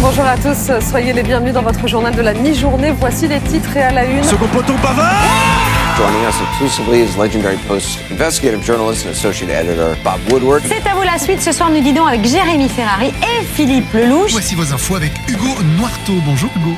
Bonjour à tous, soyez les bienvenus dans votre journal de la mi-journée. Voici les titres et à la une. Second poteau Pavard Joining us exclusively is legendary Post investigative journalist and associate editor Bob Woodward. C'est à vous la suite. Ce soir, nous dînons avec Jérémy Ferrari et Philippe Lelouch. Voici vos infos avec Hugo Noirteau. Bonjour Hugo.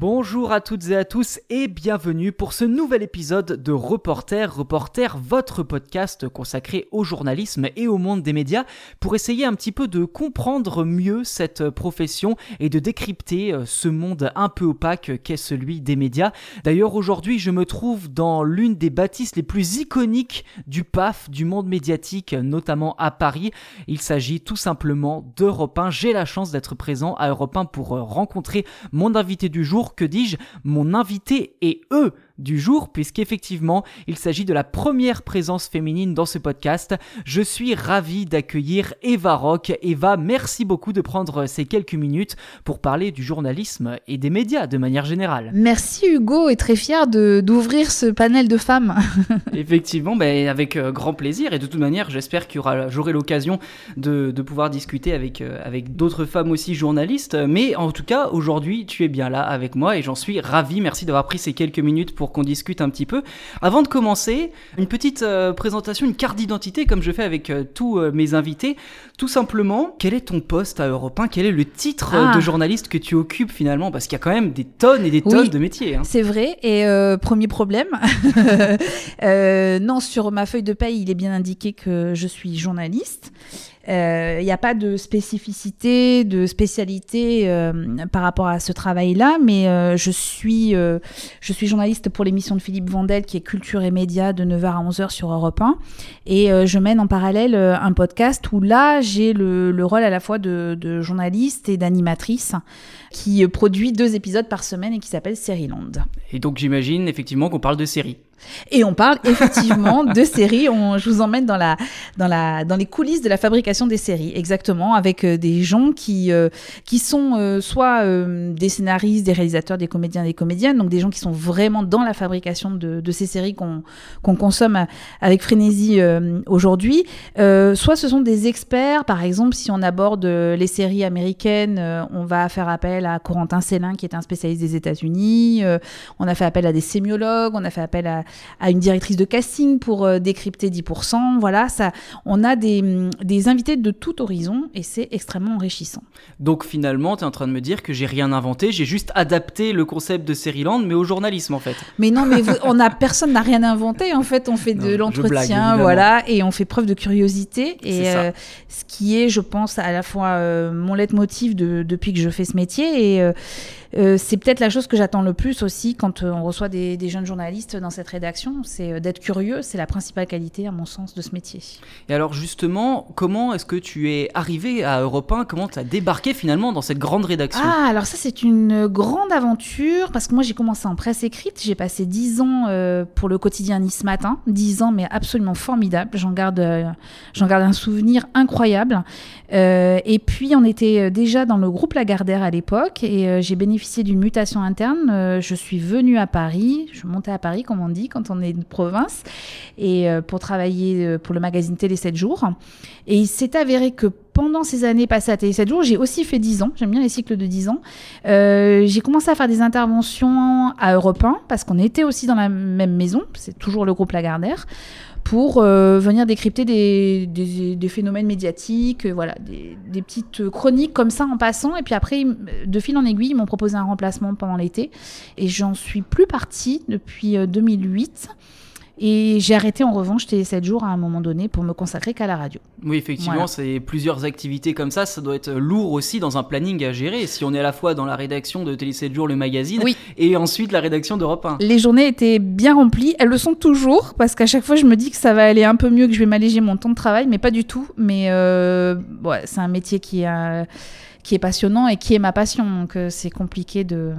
Bonjour à toutes et à tous et bienvenue pour ce nouvel épisode de Reporter. Reporter, votre podcast consacré au journalisme et au monde des médias pour essayer un petit peu de comprendre mieux cette profession et de décrypter euh, ce monde un peu opaque qu'est celui des médias. D'ailleurs, aujourd'hui, je me trouve dans l'une des bâtisses les plus iconiques du PAF, du monde médiatique, notamment à Paris. Il s'agit tout simplement d'Europe 1. J'ai la chance d'être présent à Europe 1 pour euh, rencontrer mon invité du jour que dis-je, mon invité et eux du jour, puisqu'effectivement, il s'agit de la première présence féminine dans ce podcast. Je suis ravi d'accueillir Eva Rock. Eva, merci beaucoup de prendre ces quelques minutes pour parler du journalisme et des médias de manière générale. Merci Hugo, et très fier d'ouvrir ce panel de femmes. effectivement, ben, avec euh, grand plaisir, et de toute manière, j'espère que j'aurai l'occasion de, de, pouvoir discuter avec, euh, avec d'autres femmes aussi journalistes. Mais en tout cas, aujourd'hui, tu es bien là avec moi, et j'en suis ravi. Merci d'avoir pris ces quelques minutes pour qu'on discute un petit peu. Avant de commencer, une petite euh, présentation, une carte d'identité comme je fais avec euh, tous euh, mes invités. Tout simplement, quel est ton poste à Europe 1 Quel est le titre Ah. de journaliste que tu occupes finalement? Parce qu'il y a quand même des tonnes et des Oui. tonnes de métiers. hein. C'est vrai, et premier problème. Non, sur ma feuille de paye, il est bien indiqué que je suis journaliste. Euh, Il n'y a pas de spécificité, de spécialité euh, par rapport à ce travail-là, mais euh, je, suis, euh, journaliste pour l'émission de Philippe Vandel qui est Culture et Médias de 9h à 11h sur Europe 1. Et euh, je mène en parallèle euh, un podcast où là, j'ai le, le rôle à la fois de, journaliste et d'animatrice qui euh, produit deux épisodes par semaine et qui s'appelle Série-Land. Et donc j'imagine effectivement qu'on parle de séries. Et on parle effectivement de séries. On, je vous emmène dans, la, dans, la, dans les coulisses de la fabrication des séries, exactement, avec euh, des gens qui, euh, qui sont euh, soit euh, des scénaristes, des réalisateurs, des comédiens, des comédiennes, donc des gens qui sont vraiment dans la fabrication de, de ces séries qu'on qu'on consomme à- avec frénésie euh, aujourd'hui. Euh, soit ce sont des experts, par exemple, si on aborde euh, les séries américaines, euh, on va faire appel à Corentin Célin, qui est un spécialiste des États-Unis. Euh, on a fait appel à des sémiologues, on a fait appel à, à une directrice de casting pour euh, décrypter 10%. Voilà, ça, on a des, des invités de tout horizon et c'est extrêmement enrichissant. Donc finalement, tu es en train de me dire que j'ai rien inventé, j'ai juste adapté le concept de Série-Land, mais au journalisme en fait. Mais non, mais vous- on a personne n'a rien inventé. En fait, on fait Non, de l'entretien, voilà, et on fait preuve de curiosité. Et euh, ce qui est, je pense, à la fois euh, mon leitmotiv de, depuis que je fais ce métier. Et euh, c'est peut-être la chose que j'attends le plus aussi quand euh, on reçoit des, des jeunes journalistes dans cette rédaction, c'est euh, d'être curieux. C'est la principale qualité, à mon sens, de ce métier. Et alors justement, comment est-ce que tu es arrivé à Europe 1 Comment tu as débarqué finalement dans cette grande rédaction? Ah, alors ça, c'est une grande aventure parce que moi, j'ai commencé en presse écrite. J'ai passé 10 ans euh, pour le quotidien Nice Matin. 10 ans, mais absolument formidable. J'en garde, euh, j'en garde un souvenir incroyable. Et puis, on était déjà dans le groupe Lagardère à l'époque et j'ai bénéficié d'une mutation interne. Euh, je suis venue à Paris. Je montée à Paris, comme on dit, quand on est de province, et euh, pour travailler euh, pour le magazine Télé 7 jours. Et il s'est avéré que pendant ces années passées à Télé 7 jours, j'ai aussi fait 10 ans. J'aime bien les cycles de 10 ans. J'ai commencé à faire des interventions à Europe 1 parce qu'on était aussi dans la même maison. C'est toujours le groupe Lagardère pour euh, venir décrypter des, des- phénomènes médiatiques, euh, voilà, des, des petites chroniques comme ça en passant. Et puis après, de fil en aiguille, ils m'ont proposé un remplacement pendant l'été. Et j'en suis plus partie depuis euh, 2008. Et j'ai arrêté en revanche Télé 7 jours à un moment donné pour me consacrer qu'à la radio. Oui, effectivement, Voilà. c'est plusieurs activités comme ça, ça doit être lourd aussi dans un planning à gérer. Si on est à la fois dans la rédaction de Télé 7 jours, le magazine, Oui. et ensuite la rédaction d'Europe 1. Les journées étaient bien remplies. Elles le sont toujours parce qu'à chaque fois, je me dis que ça va aller un peu mieux, que je vais m'alléger mon temps de travail, mais pas du tout. Mais euh, ouais, c'est un métier qui, a- qui est passionnant et qui est ma passion. Donc euh, c'est compliqué de,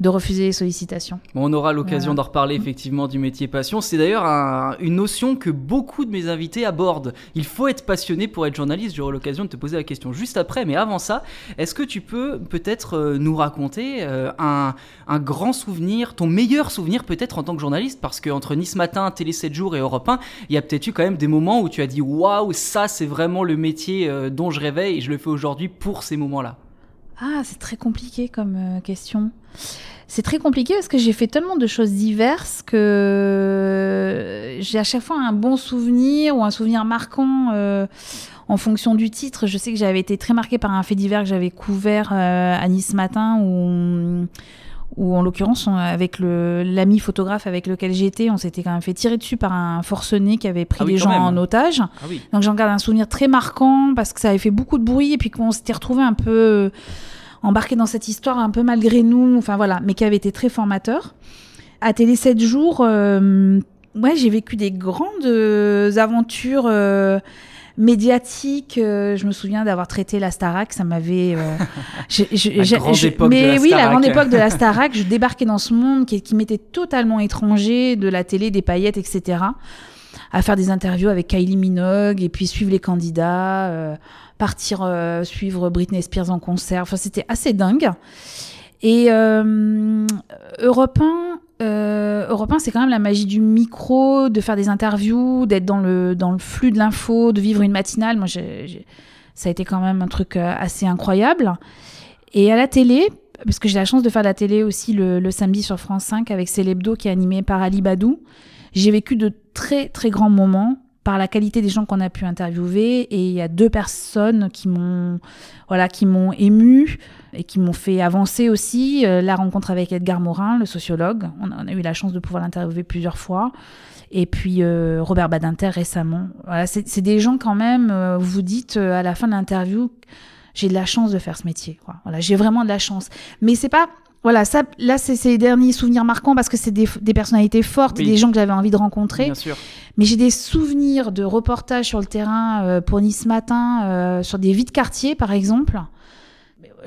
de refuser les sollicitations. Bon, on aura l'occasion Voilà. d'en reparler effectivement du métier passion. C'est d'ailleurs un- une notion que beaucoup de mes invités abordent. Il faut être passionné pour être journaliste. J'aurai l'occasion de te poser la question juste après. Mais avant ça, est-ce que tu peux peut-être euh, nous raconter euh, un, un grand souvenir, ton meilleur souvenir peut-être en tant que journaliste? Parce qu'entre Nice Matin, Télé 7 jours et Europe 1, il y a peut-être eu quand même des moments où tu as dit waouh, ça c'est vraiment le métier dont je rêvais et je le fais aujourd'hui pour ces moments-là. Ah, c'est très compliqué comme euh, question. C'est très compliqué parce que j'ai fait tellement de choses diverses que j'ai à chaque fois un bon souvenir ou un souvenir marquant euh, en fonction du titre. Je sais que j'avais été très marquée par un fait divers que j'avais couvert euh, à Nice Matin où, où en l'occurrence, avec le- l'ami photographe avec lequel j'étais, on s'était quand même fait tirer dessus par un forcené qui avait pris Ah oui, des gens même. en otage. Ah oui. Donc j'en garde un souvenir très marquant parce que ça avait fait beaucoup de bruit et puis qu'on s'était retrouvé un peu euh, embarqué dans cette histoire un peu malgré nous, enfin voilà, mais qui avait été très formateur. À Télé 7 jours, euh, ouais, j'ai vécu des grandes euh, aventures euh, médiatiques. Euh, je me souviens d'avoir traité la Starac, ça m'avait. euh, mais oui, la grande époque de la Starac. je débarquais dans ce monde qui, qui m'était totalement étranger, de la télé, des paillettes, etc à faire des interviews avec Kylie Minogue et puis suivre les candidats, euh, partir suivre Britney Spears en concert. Enfin, c'était assez dingue. Et euh, Europe 1, euh, Europe 1, c'est quand même la magie du micro, de faire des interviews, d'être dans le, dans le flux de l'info, de vivre une matinale. Moi, j'ai- j'ai- ça a été quand même un truc euh, assez incroyable. Et à la télé, parce que j'ai la chance de faire de la télé aussi le, le samedi sur France 5 avec Célébdo qui est animé par Ali Badou, j'ai vécu de très très grands moments par la qualité des gens qu'on a pu interviewer. Et il y a deux personnes qui m'ont voilà qui m'ont ému et qui m'ont fait avancer aussi. Euh, la rencontre avec Edgar Morin le sociologue. On a, a eu la chance de pouvoir l'interviewer plusieurs fois. Et puis euh, Robert Badinter récemment. Voilà c'est des gens quand même euh, vous dites à la fin de l'interview j'ai de la chance de faire ce métier quoi. voilà j'ai vraiment de la chance. Mais c'est pas voilà, ça, là, c'est ces derniers souvenirs marquants parce que c'est des, des personnalités fortes, Oui. des gens que j'avais envie de rencontrer. Bien sûr. Mais j'ai des souvenirs de reportages sur le terrain euh, pour Nice Matin, euh, sur des vies de quartier, par exemple.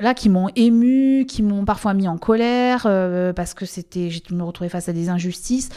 Là, qui m'ont ému, qui m'ont parfois mis en colère, euh, parce que c'était, j'ai me retrouvais face à des injustices.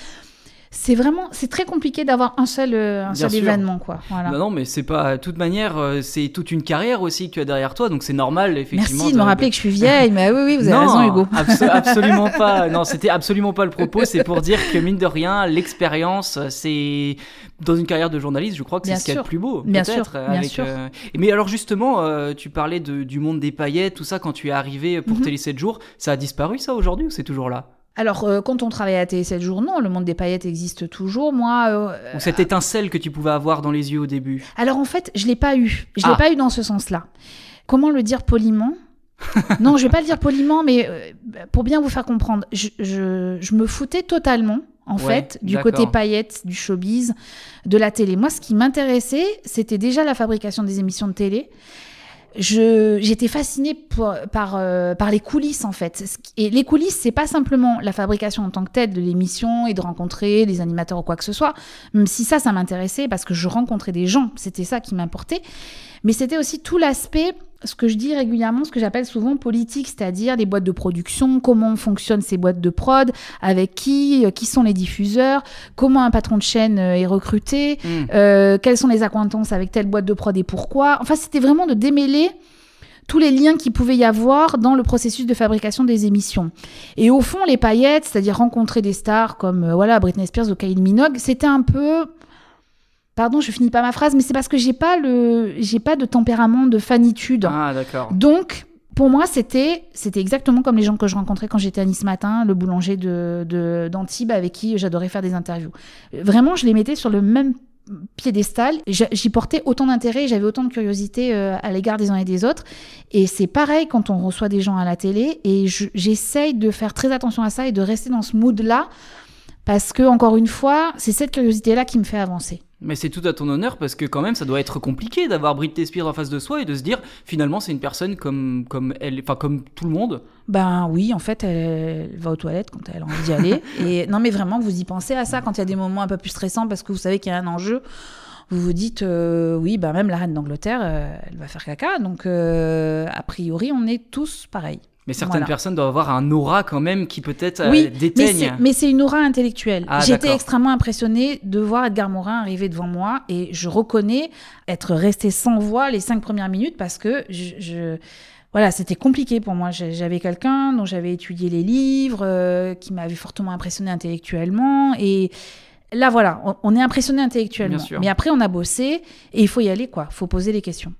C'est vraiment, c'est très compliqué d'avoir un seul, euh, un seul événement, quoi. Voilà. Non, non, mais c'est pas. De toute manière, euh, c'est toute une carrière aussi que tu as derrière toi, donc c'est normal, effectivement. Merci de me rappeler que je suis vieille, mais oui, oui, vous avez non, raison, Hugo. abso- absolument pas. Non, c'était absolument pas le propos. C'est pour dire que mine de rien, l'expérience, c'est dans une carrière de journaliste, je crois que c'est ce qu'il y a de plus beau. Bien sûr, bien avec, sûr. euh, Mais alors justement, euh, tu parlais de- du monde des paillettes, tout ça quand tu es arrivé pour Mhm. Télé 7 jours, ça a disparu ça aujourd'hui ou c'est toujours là? Alors, euh, quand on travaille à Télé 7 jours, non, le monde des paillettes existe toujours. Moi, euh, Ou cette étincelle que tu pouvais avoir dans les yeux au début Alors en fait, je l'ai pas eu. Je Ah. l'ai pas eu dans ce sens-là. Comment le dire poliment? Non, je vais pas le dire poliment, mais euh, pour bien vous faire comprendre, je, je- je me foutais totalement, en Ouais, fait, du côté paillettes, du showbiz, de la télé. Moi, ce qui m'intéressait, c'était déjà la fabrication des émissions de télé. J'étais fascinée pour- par, euh, par les coulisses en fait. Et les coulisses, c'est pas simplement la fabrication en tant que telle de l'émission et de rencontrer les animateurs ou quoi que ce soit, même si ça, ça m'intéressait parce que je rencontrais des gens, c'était ça qui m'importait. Mais c'était aussi tout l'aspect, ce que je dis régulièrement, ce que j'appelle souvent politique, c'est-à-dire les boîtes de production, comment fonctionnent ces boîtes de prod, avec qui, euh, qui sont les diffuseurs, comment un patron de chaîne euh, est recruté, Hmm. euh, quelles sont les acquaintances avec telle boîte de prod et pourquoi. Enfin, c'était vraiment de démêler tous les liens qu'il pouvait y avoir dans le processus de fabrication des émissions. Et au fond, les paillettes, c'est-à-dire rencontrer des stars comme euh, voilà Britney Spears ou Kylie Minogue, c'était un peu Pardon, je finis pas ma phrase, mais c'est parce que j'ai pas le j'ai pas de tempérament de fanitude. Ah, d'accord. Donc, pour moi, c'était c'était exactement comme les gens que je rencontrais quand j'étais à Nice matin, le boulanger de de- d'Antibes avec qui j'adorais faire des interviews. Vraiment, je les mettais sur le même piédestal. J'y portais autant d'intérêt, j'avais autant de curiosité euh, à l'égard des uns et des autres. Et c'est pareil quand on reçoit des gens à la télé. Et je- j'essaye de faire très attention à ça et de rester dans ce mood-là Parce que, encore une fois, c'est cette curiosité-là qui me fait avancer. Mais c'est tout à ton honneur parce que quand même ça doit être compliqué d'avoir Britney Spears en face de soi et de se dire finalement c'est une personne comme comme elle enfin comme tout le monde. Ben oui, en fait, elle, elle va aux toilettes quand elle a envie d'y aller. Et non, mais vraiment, vous y pensez à ça quand il y a des moments un peu plus stressants parce que vous savez qu'il y a un enjeu. Vous vous dites, euh, oui, bah même la reine d'Angleterre, euh, elle va faire caca. Donc, euh, a priori, on est tous pareils. Mais certaines Voilà. personnes doivent avoir un aura quand même qui peut-être euh, Oui, mais c'est- déteigne. mais c'est une aura intellectuelle. Ah, J'étais extrêmement impressionnée de voir Edgar Morin arriver devant moi et je reconnais être resté sans voix les cinq premières minutes parce que je, je- voilà, c'était compliqué pour moi. J'avais quelqu'un dont j'avais étudié les livres, euh, qui m'avait fortement impressionné intellectuellement et là voilà, on, on est impressionné intellectuellement. Bien sûr. Mais après on a bossé et il faut y aller quoi, faut poser les questions.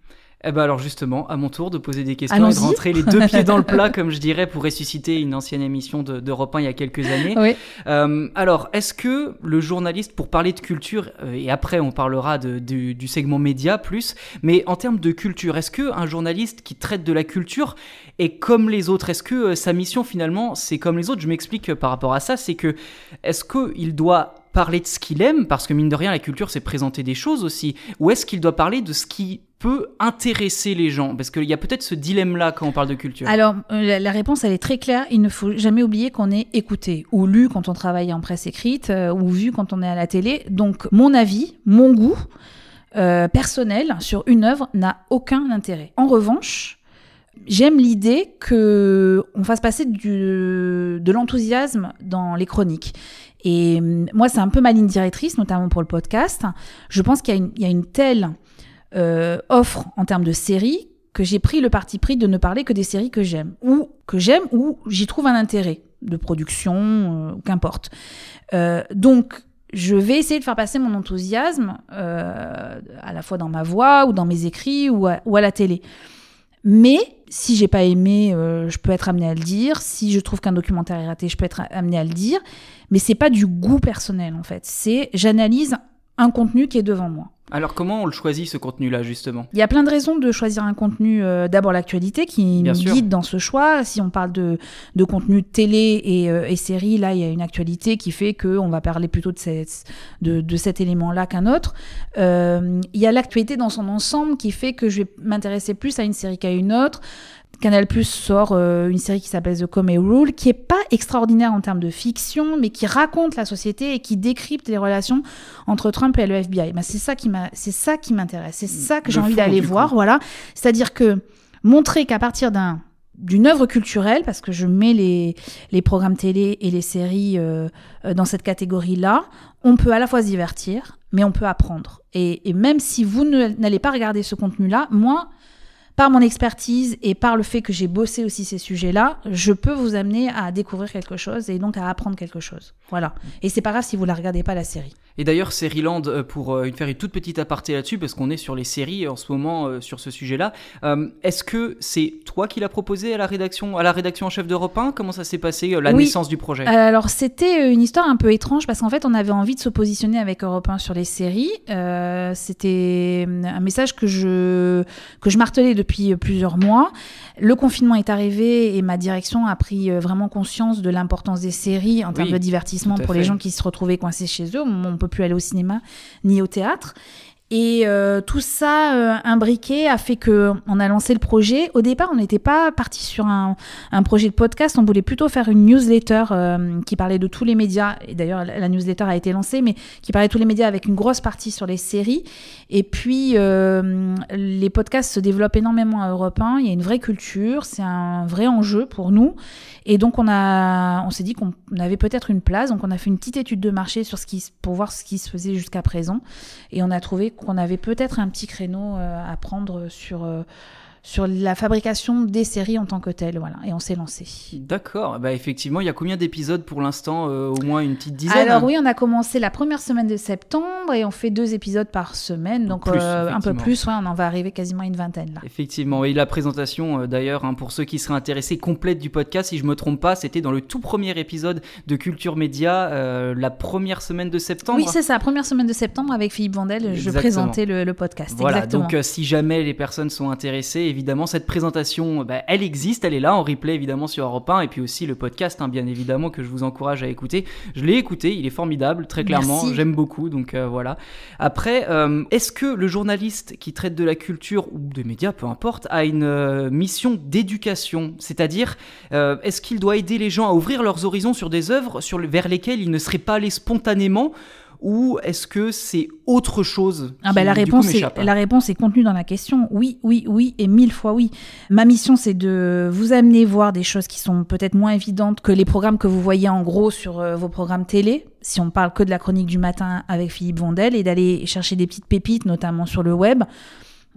Eh ben alors justement, à mon tour de poser des questions et de rentrer les deux pieds dans le plat, comme je dirais, pour ressusciter une ancienne émission de- d'Europe 1 il y a quelques années. Oui. Euh, alors, est-ce que le journaliste, pour parler de culture, euh, et après on parlera de- du- du segment média plus, mais en termes de culture, est-ce que un journaliste qui traite de la culture est comme les autres? Est-ce que euh, sa mission finalement c'est comme les autres? Je m'explique par rapport à ça, c'est que est-ce qu'il doit parler de ce qu'il aime, parce que mine de rien la culture c'est présenter des choses aussi, ou est-ce qu'il doit parler de ce qui peut intéresser les gens? Parce qu'il y a peut-être ce dilemme-là quand on parle de culture. Alors, euh, la, réponse, elle est très claire. Il ne faut jamais oublier qu'on est écouté ou lu quand on travaille en presse écrite euh, ou vu quand on est à la télé. Donc, mon avis, mon goût euh, personnel sur une œuvre n'a aucun intérêt. En revanche, j'aime l'idée que on fasse passer du, de l'enthousiasme dans les chroniques. Et hum, moi, c'est un peu ma ligne directrice, notamment pour le podcast. Je pense qu'il y a une, telle euh, offre en termes de séries que j'ai pris le parti pris de ne parler que des séries que j'aime ou que j'aime ou j'y trouve un intérêt de production, euh, qu'importe. Euh, donc je vais essayer de faire passer mon enthousiasme à la fois dans ma voix ou dans mes écrits ou à, ou à la télé. Mais si j'ai pas aimé, euh, je peux être amené à le dire. Si je trouve qu'un documentaire est raté, je peux être amené à le dire. Mais c'est pas du goût personnel en fait. C'est j'analyse un contenu qui est devant moi. Alors comment on le choisit ce contenu-là justement? Il y a plein de raisons de choisir un contenu. euh, D'abord l'actualité qui Bien nous sûr. guide dans ce choix. Si on parle de, de contenu télé et, euh, et série, là il y a une actualité qui fait qu'on va parler plutôt de, cette, de, de cet élément-là qu'un autre. Euh, il y a l'actualité dans son ensemble qui fait que je vais m'intéresser plus à une série qu'à une autre. Canal Plus sort euh, une série qui s'appelle The Comey Rule, qui est pas extraordinaire en termes de fiction, mais qui raconte la société et qui décrypte les relations entre Trump et le FBI. Ben, c'est ça qui m'a, c'est ça qui m'intéresse, c'est ça que j'ai envie d'aller voir. coup. Voilà, c'est-à-dire que montrer qu'à partir d'un d'une œuvre culturelle, parce que je mets les, les programmes télé et les séries euh, euh, dans cette catégorie-là, on peut à la fois se divertir, mais on peut apprendre. Et, et même si vous n'allez pas regarder ce contenu-là, moi, par mon expertise et par le fait que j'ai bossé aussi ces sujets-là, je peux vous amener à découvrir quelque chose et donc à apprendre quelque chose. Voilà. Et c'est pas grave si vous la regardez pas la série. Et d'ailleurs, Seriland, euh, pour euh, faire une toute petite aparté là-dessus, parce qu'on est sur les séries en ce moment euh, sur ce sujet-là, euh, est-ce que c'est toi qui l'as proposé à la rédaction, à la rédaction en chef d'Europe 1 Comment ça s'est passé, euh, la Oui. naissance du projet? Alors c'était une histoire un peu étrange parce qu'en fait on avait envie de se positionner avec Europe 1 sur les séries. Euh, c'était un message que je que je martelais depuis plusieurs mois. Le confinement est arrivé et ma direction a pris euh, vraiment conscience de l'importance des séries en termes Oui, de divertissement pour fait. les gens qui se retrouvaient coincés chez eux. On ne peut plus aller au cinéma ni au théâtre. Et euh, tout ça euh, imbriqué a fait que on a lancé le projet. Au départ, on n'était pas parti sur un, projet de podcast. On voulait plutôt faire une newsletter euh, qui parlait de tous les médias. Et d'ailleurs, la, la newsletter a été lancée, mais qui parlait de tous les médias avec une grosse partie sur les séries. Et puis, les podcasts se développent énormément à Europe 1. Il y a une vraie culture. C'est un vrai enjeu pour nous. Et donc, on, a, on s'est dit qu'on avait peut-être une place. Donc, on a fait une petite étude de marché sur ce qui, pour voir ce qui se faisait jusqu'à présent. Et on a trouvé qu'on avait peut-être un petit créneau euh, à prendre sur, euh, sur la fabrication des séries en tant que telles. Voilà. Et on s'est lancé. D'accord, bah effectivement, il y a combien d'épisodes pour l'instant euh, Au moins une petite dizaine Alors oui, on a commencé la première semaine de septembre et on fait deux épisodes par semaine. Donc Plus, euh, un peu plus, ouais, on en va arriver quasiment à une vingtaine là. Effectivement, et la présentation euh, d'ailleurs, hein, pour ceux qui seraient intéressés, complète du podcast, si je me trompe pas, c'était dans le tout premier épisode de Culture Média, la première semaine de septembre. Oui, c'est ça, première semaine de septembre avec Philippe Vandel, je présentais le, le podcast. Voilà, Exactement. donc si jamais les personnes sont intéressées, évidemment, cette présentation, bah, elle existe, elle est là en replay évidemment sur Europe 1 et puis aussi le podcast, hein, bien évidemment, que je vous encourage à écouter. Je l'ai écouté, il est formidable, très clairement, j'aime beaucoup, donc euh, voilà. Après, euh, est-ce que le journaliste qui traite de la culture ou des médias, peu importe, a une euh, mission d'éducation? C'est-à-dire, est-ce qu'il doit aider les gens à ouvrir leurs horizons sur des œuvres sur vers lesquelles ils ne seraient pas allés spontanément ou est-ce que c'est autre chose Ah bah, la, du coup, réponse est, m'échappe la réponse est contenue dans la question. Oui, oui, oui, et mille fois oui. Ma mission, c'est de vous amener voir des choses qui sont peut-être moins évidentes que les programmes que vous voyez en gros sur euh, vos programmes télé, si on parle que de la chronique du matin avec Philippe Vondel, et d'aller chercher des petites pépites, notamment sur le web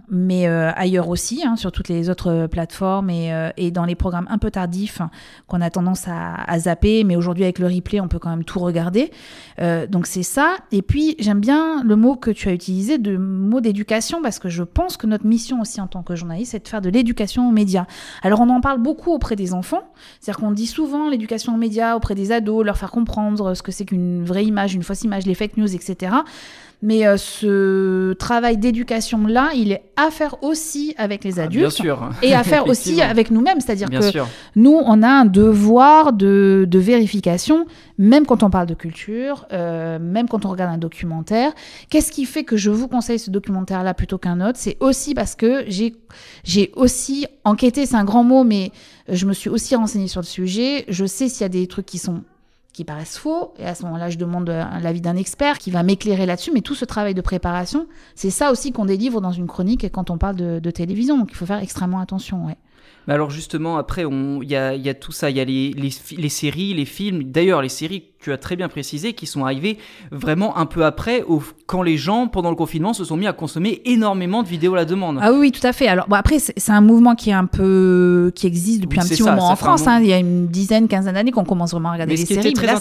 mais euh, ailleurs aussi, hein, sur toutes les autres euh, plateformes et, euh, et dans les programmes un peu tardifs hein, qu'on a tendance à, à zapper, mais aujourd'hui avec le replay, on peut quand même tout regarder. Euh, donc c'est ça. Et puis j'aime bien le mot que tu as utilisé, de mot d'éducation, parce que je pense que notre mission aussi en tant que journaliste, c'est de faire de l'éducation aux médias. Alors on en parle beaucoup auprès des enfants, c'est-à-dire qu'on dit souvent l'éducation aux médias auprès des ados, leur faire comprendre ce que c'est qu'une vraie image, une fausse image, les fake news, etc. Mais euh, ce travail d'éducation-là, il est à faire aussi avec les Ah, adultes. Bien sûr. Et à faire aussi avec nous-mêmes. C'est-à-dire que sûr. nous, on a un devoir de, de vérification, même quand on parle de culture, euh, même quand on regarde un documentaire. Qu'est-ce qui fait que je vous conseille ce documentaire-là plutôt qu'un autre? C'est aussi parce que j'ai aussi enquêté, c'est un grand mot, mais je me suis aussi renseignée sur le sujet. Je sais s'il y a des trucs qui sont qui paraissent faux, et à ce moment-là, je demande euh, l'avis d'un expert qui va m'éclairer là-dessus, mais tout ce travail de préparation, c'est ça aussi qu'on délivre dans une chronique quand on parle de, télévision, donc il faut faire extrêmement attention. Mais alors justement, après, il y a, tout ça, il y a les séries, les films. D'ailleurs, les séries, tu as très bien précisé, qui sont arrivées vraiment un peu après, au- quand les gens, pendant le confinement, se sont mis à consommer énormément de vidéos à la demande. Ah oui, oui, tout à fait. Alors bon, après, c'est un mouvement qui est un peu qui existe depuis Oui, un petit ça, moment en France. moment. hein. Il y a une dizaine, quinzaine d'années qu'on commence vraiment à regarder Mais les séries. très mais là,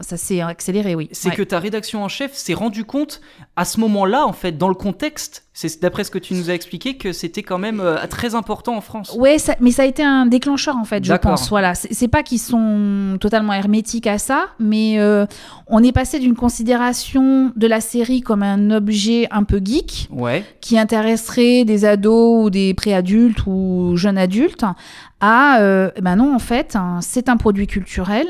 ça s'est accéléré, oui. C'est Ouais. que ta rédaction en chef s'est rendu compte, à ce moment-là, en fait, dans le contexte, c'est d'après ce que tu nous as expliqué, que c'était quand même euh, très important en France. Ça- mais ça a été un déclencheur en fait, je pense. Voilà, c'est pas qu'ils sont totalement hermétiques à ça, mais euh, on est passé d'une considération de la série comme un objet un peu geek Ouais. qui intéresserait des ados ou des préadultes ou jeunes adultes à euh, ben non en fait hein, c'est un produit culturel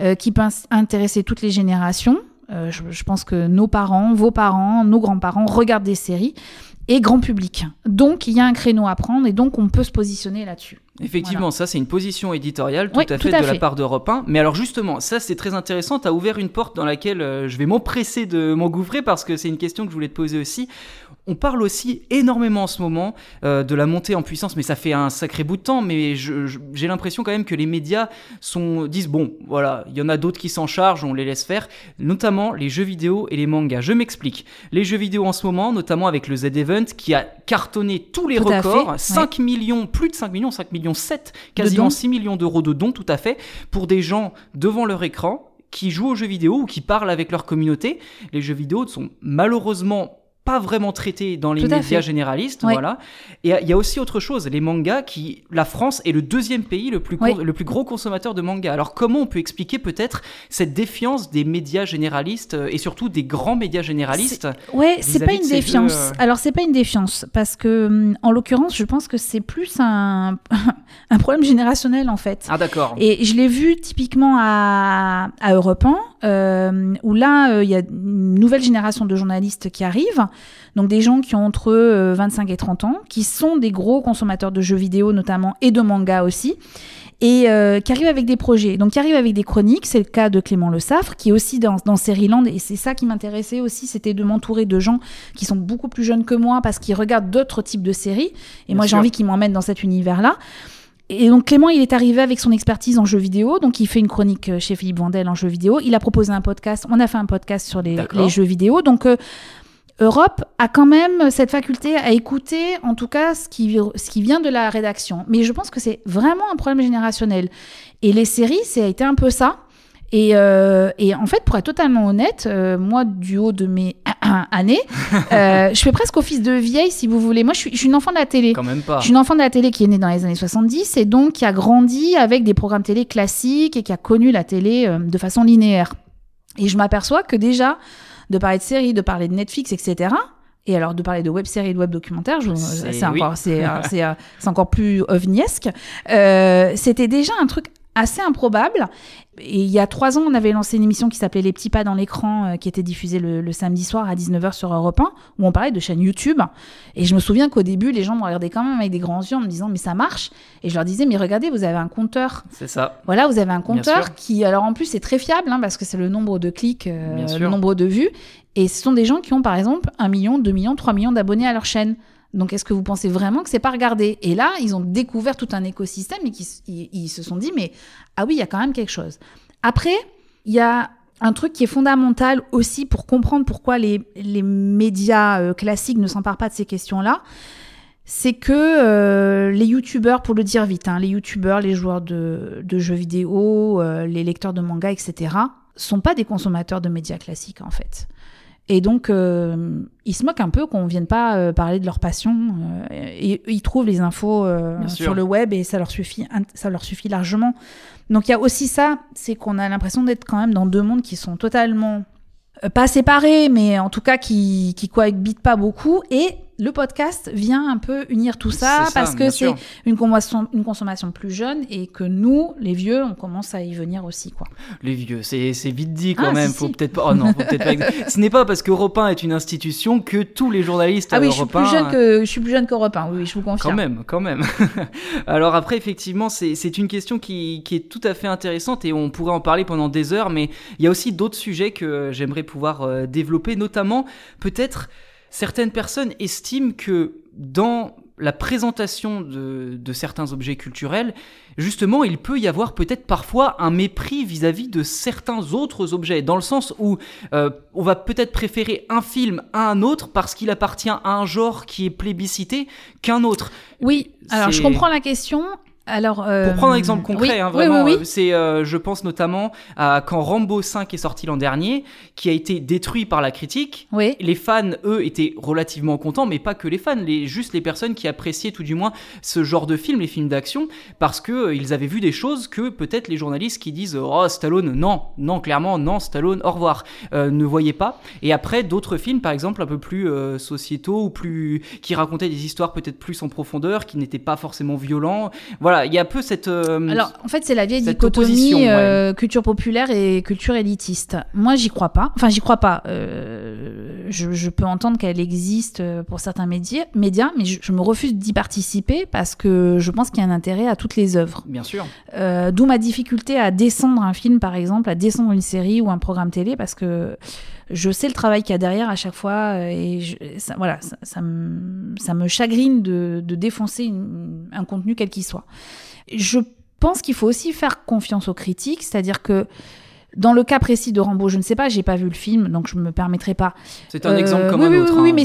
euh, qui peut intéresser toutes les générations. Je, je pense que nos parents vos parents nos grands-parents regardent des séries et grand public. Donc il y a un créneau à prendre et donc on peut se positionner là-dessus Effectivement, ça c'est une position éditoriale tout Oui, à tout fait à de la part d'Europe 1. Mais alors justement, ça c'est très intéressant, tu as ouvert une porte dans laquelle euh, je vais m'empresser de m'engouffrer parce que c'est une question que je voulais te poser aussi. On parle aussi énormément en ce moment euh, de la montée en puissance, mais ça fait un sacré bout de temps, mais j'ai l'impression quand même que les médias sont, disent, bon, voilà, il y en a d'autres qui s'en chargent, on les laisse faire, notamment les jeux vidéo et les mangas. Je m'explique. Les jeux vidéo en ce moment, notamment avec le Z-Event qui a cartonné tous les Tout records, fait, 5 millions, plus de 5 millions, 5 millions 7, quasiment dons. 6 millions d'euros de dons, tout à fait, pour des gens devant leur écran qui jouent aux jeux vidéo ou qui parlent avec leur communauté. Les jeux vidéo sont malheureusement pas vraiment traités dans les Tout médias généralistes, voilà. Et il y a aussi autre chose, les mangas qui, la France est le deuxième pays le plus, Oui. le plus gros consommateur de mangas. Alors comment on peut expliquer peut-être cette défiance des médias généralistes euh, et surtout des grands médias généralistes Ouais, c'est pas une défiance. jeux, euh. Alors c'est pas une défiance parce que hum, en l'occurrence, je pense que c'est plus un un problème générationnel en fait. Ah d'accord. Et je l'ai vu typiquement à, à Europe 1, euh, où là, euh, il y a une nouvelle génération de journalistes qui arrivent, donc des gens qui ont entre euh, 25 et 30 ans, qui sont des gros consommateurs de jeux vidéo notamment, et de mangas aussi, et euh, qui arrivent avec des projets. Donc qui arrivent avec des chroniques, c'est le cas de Clément Le Saffre, qui est aussi dans, dans Seriland, et c'est ça qui m'intéressait aussi, c'était de m'entourer de gens qui sont beaucoup plus jeunes que moi, parce qu'ils regardent d'autres types de séries, et Bien moi j'ai envie qu'ils m'emmènent dans cet univers-là. Et donc Clément, il est arrivé avec son expertise en jeux vidéo, donc il fait une chronique euh, chez Philippe Vandel en jeux vidéo. Il a proposé un podcast, on a fait un podcast sur les jeux vidéo. Donc euh, Europe a quand même cette faculté à écouter, en tout cas, ce qui, ce qui vient de la rédaction. Mais je pense que c'est vraiment un problème générationnel. Et les séries, ça a été un peu ça. Et, euh, et en fait, pour être totalement honnête, euh, moi, du haut de mes années, euh, je fais presque office de vieille, si vous voulez. Moi, je suis, je suis une enfant de la télé. Quand même pas. Je suis une enfant de la télé qui est née dans les années 70 et donc qui a grandi avec des programmes télé classiques et qui a connu la télé de façon linéaire. Et je m'aperçois que déjà, de parler de séries, de parler de Netflix, etc., Et alors de parler de web série et de web documentaire, je- C'est- c'est oui. encore, c'est, c'est, euh, c'est encore plus ovniesque. Euh, C'était déjà un truc assez improbable. Et il y a trois ans, on avait lancé une émission qui s'appelait Les petits pas dans l'écran, euh, qui était diffusée le, le samedi soir à 19h sur Europe 1, où on parlait de chaîne YouTube. Et je me souviens qu'au début, les gens me regardaient quand même avec des grands yeux en me disant mais ça marche. Et je leur disais mais regardez, vous avez un compteur. C'est ça. Voilà, vous avez un compteur qui, alors en plus, c'est très fiable hein, parce que c'est le nombre de clics, euh, le nombre de vues. Et ce sont des gens qui ont par exemple 1 million, 2 millions, 3 millions d'abonnés à leur chaîne. Donc est-ce que vous pensez vraiment que c'est pas regardé? Et là, ils ont découvert tout un écosystème et ils, se sont dit mais ah oui, il y a quand même quelque chose. Après, il y a un truc qui est fondamental aussi pour comprendre pourquoi les, les médias euh, classiques ne s'emparent pas de ces questions-là c'est que euh, les youtubeurs, pour le dire vite, hein, les youtubeurs, les joueurs de, de jeux vidéo, euh, les lecteurs de manga, etc., sont pas des consommateurs de médias classiques en fait. Et donc, euh, ils se moquent un peu qu'on vienne pas euh, parler de leur passion. euh, et ils trouvent les infos euh, sur le web et ça leur suffit, ça leur suffit largement. Donc, il y a aussi ça, c'est qu'on a l'impression d'être quand même dans deux mondes qui sont totalement euh, pas séparés, mais en tout cas qui, qui cohabitent pas beaucoup. Et le podcast vient un peu unir tout ça, parce que c'est une consommation, une consommation plus jeune et que nous, les vieux, on commence à y venir aussi. Quoi. Les vieux, c'est vite dit quand Ah, même. si, faut si. peut-être pas. Oh non, faut peut-être pas. Ce n'est pas parce qu'Europe 1 est une institution que tous les journalistes Ah oui, je suis plus 1, jeune que je suis plus jeune qu'Europe 1, oui, je vous Quand confirme. même, quand même. Alors après, effectivement, c'est une question qui, qui est tout à fait intéressante et on pourrait en parler pendant des heures, mais il y a aussi d'autres sujets que j'aimerais pouvoir euh, développer, notamment peut-être certaines personnes estiment que dans la présentation de, de certains objets culturels, justement, il peut y avoir peut-être parfois un mépris vis-à-vis de certains autres objets, dans le sens où euh, on va peut-être préférer un film à un autre parce qu'il appartient à un genre qui est plébiscité qu'un autre. Oui, alors je comprends la question. Alors, euh, Pour prendre un exemple concret, oui, hein, vraiment, oui, oui. euh, c'est, euh, je pense notamment à quand Rambo 5 est sorti l'an dernier, qui a été détruit par la critique. Oui. Les fans, eux, étaient relativement contents, mais pas que les fans, les, juste les personnes qui appréciaient tout du moins ce genre de film, les films d'action, parce que euh, ils avaient vu des choses que peut-être les journalistes qui disent oh Stallone, non, non, clairement, non, Stallone, au revoir, ne voyaient pas. Et après d'autres films, par exemple, un peu plus sociétaux ou plus qui racontaient des histoires peut-être plus en profondeur, qui n'étaient pas forcément violents. Voilà, il y a un peu cette. euh, Alors, en fait, c'est la vieille dichotomie ouais. euh, culture populaire et culture élitiste. Moi, j'y crois pas. Enfin, j'y crois pas. Euh, je, je peux entendre qu'elle existe pour certains médias, médias mais je, je me refuse d'y participer parce que je pense qu'il y a un intérêt à toutes les œuvres. Bien sûr. D'où ma difficulté à descendre un film, par exemple, à descendre une série ou un programme télé, parce que je sais le travail qu'il y a derrière à chaque fois, euh, et je- ça, voilà, ça, ça me, ça me chagrine de, de défoncer une- un contenu quel qu'il soit. Je pense qu'il faut aussi faire confiance aux critiques, c'est-à-dire que dans le cas précis de Rambo, je ne sais pas, j'ai pas vu le film, donc je me permettrai pas. C'est un Euh, exemple comme oui, un oui, autre. Oui, oui, hein. mais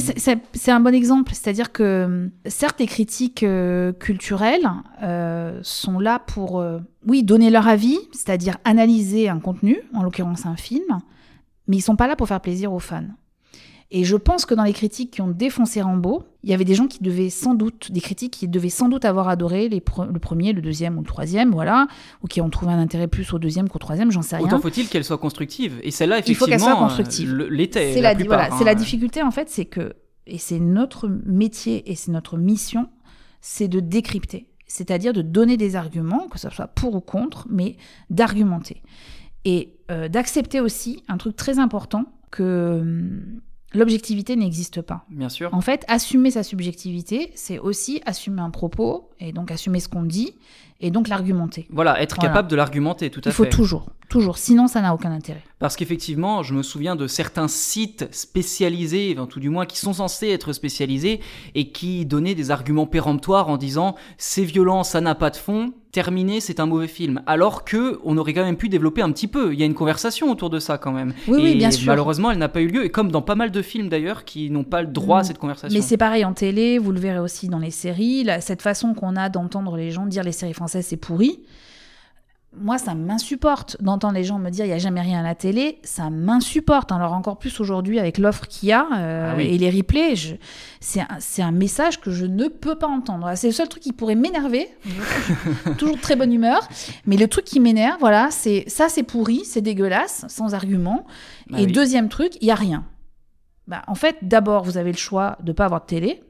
c'est- un bon exemple. C'est-à-dire que, euh, certes, les critiques euh, culturelles euh, sont là pour, euh, oui, donner leur avis, c'est-à-dire analyser un contenu, en l'occurrence un film, mais ils sont pas là pour faire plaisir aux fans. Et je pense que dans les critiques qui ont défoncé Rambo, il y avait des gens qui devaient sans doute, des critiques qui devaient sans doute avoir adoré les pre- le premier, le deuxième ou le troisième, voilà, ou qui ont trouvé un intérêt plus au deuxième qu'au troisième, j'en sais rien. Autant faut-il qu'elle soit constructive. Et celle-là, Il faut effectivement, qu'elle soit constructive. euh, l'était. C'est la, la, voilà, hein. la difficulté en fait, c'est que et c'est notre métier et c'est notre mission, c'est de décrypter, c'est-à-dire de donner des arguments, que ce soit pour ou contre, mais d'argumenter et euh, d'accepter aussi un truc très important que hum, l'objectivité n'existe pas. Bien sûr. En fait, assumer sa subjectivité, c'est aussi assumer un propos et donc assumer ce qu'on dit et donc l'argumenter. Voilà, être Voilà. capable de l'argumenter, tout à Il faut fait. toujours, toujours, sinon ça n'a aucun intérêt. Parce qu'effectivement, je me souviens de certains sites spécialisés, enfin, tout du moins qui sont censés être spécialisés, et qui donnaient des arguments péremptoires en disant c'est violent, ça n'a pas de fond, terminé, c'est un mauvais film. Alors que on aurait quand même pu développer un petit peu. Il y a une conversation autour de ça quand même. Oui, et oui, bien sûr. Malheureusement, elle n'a pas eu lieu, et comme dans pas mal de films d'ailleurs qui n'ont pas le droit à Mm. cette conversation. Mais c'est pareil en télé, vous le verrez aussi dans les séries, là, cette façon qu'on a d'entendre les gens dire les séries françaises c'est pourri. Moi, ça m'insupporte d'entendre les gens me dire il n'y a jamais rien à la télé. Ça m'insupporte. Alors, encore plus aujourd'hui avec l'offre qu'il y a euh, Ah oui. et les replays. je- C'est un, un message que je ne peux pas entendre. C'est le seul truc qui pourrait m'énerver. Toujours de très bonne humeur. Mais le truc qui m'énerve, voilà, c'est ça, c'est pourri, c'est dégueulasse, sans argument. Ah et oui. deuxième truc, il n'y a rien. bah, En fait, d'abord, vous avez le choix de ne pas avoir de télé,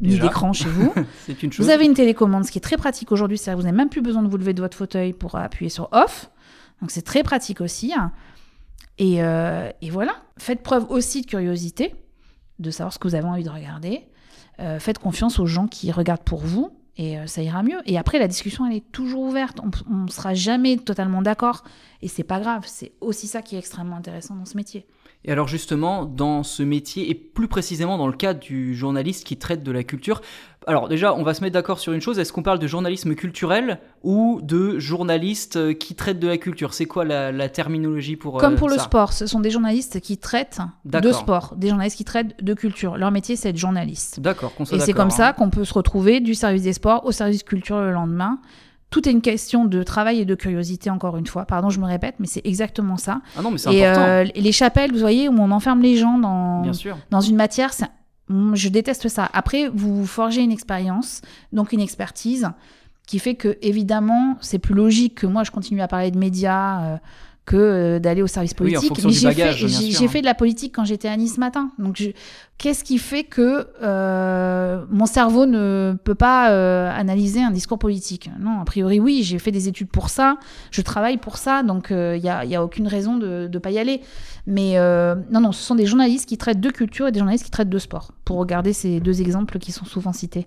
ni Déjà. d'écran chez vous. C'est une chose. Vous avez une télécommande, ce qui est très pratique aujourd'hui, c'est-à-dire que vous n'avez même plus besoin de vous lever de votre fauteuil pour appuyer sur off. Donc c'est très pratique aussi. Et, euh, et voilà, faites preuve aussi de curiosité, de savoir ce que vous avez envie de regarder. Euh, faites confiance aux gens qui regardent pour vous et euh, ça ira mieux. Et après, la discussion, elle est toujours ouverte. On ne sera jamais totalement d'accord et c'est pas grave. C'est aussi ça qui est extrêmement intéressant dans ce métier. Et alors justement, dans ce métier, et plus précisément dans le cadre du journaliste qui traite de la culture, alors déjà, on va se mettre d'accord sur une chose, est-ce qu'on parle de journalisme culturel ou de journaliste euh, qui traite de la culture? C'est quoi la, la terminologie pour Comme euh, pour le sport, ce sont des journalistes qui traitent de sport, des journalistes qui traitent de culture. Leur métier, c'est être journaliste. D'accord, Et c'est comme ça hein. qu'on peut se retrouver du service des sports au service culture le lendemain. Tout est une question de travail et de curiosité, encore une fois. Pardon, je me répète, mais c'est exactement ça. Ah non, mais c'est Et important, euh, les chapelles, vous voyez, où on enferme les gens dans, dans une matière, c'est- Mm, je déteste ça. Après, vous forgez une expérience, donc une expertise, qui fait que, évidemment, c'est plus logique que moi, je continue à parler de médias. euh, que euh, d'aller au service politique. Mais j'ai fait, hein. fait de la politique quand j'étais à Nice ce matin. Donc, je- qu'est-ce qui fait que euh, mon cerveau ne peut pas euh, analyser un discours politique? Non, a priori, oui, j'ai fait des études pour ça, je travaille pour ça, donc il n'y a, y a aucune raison de ne pas y aller. Mais non, non, ce sont des journalistes qui traitent de culture et des journalistes qui traitent de sport, pour regarder ces deux exemples qui sont souvent cités.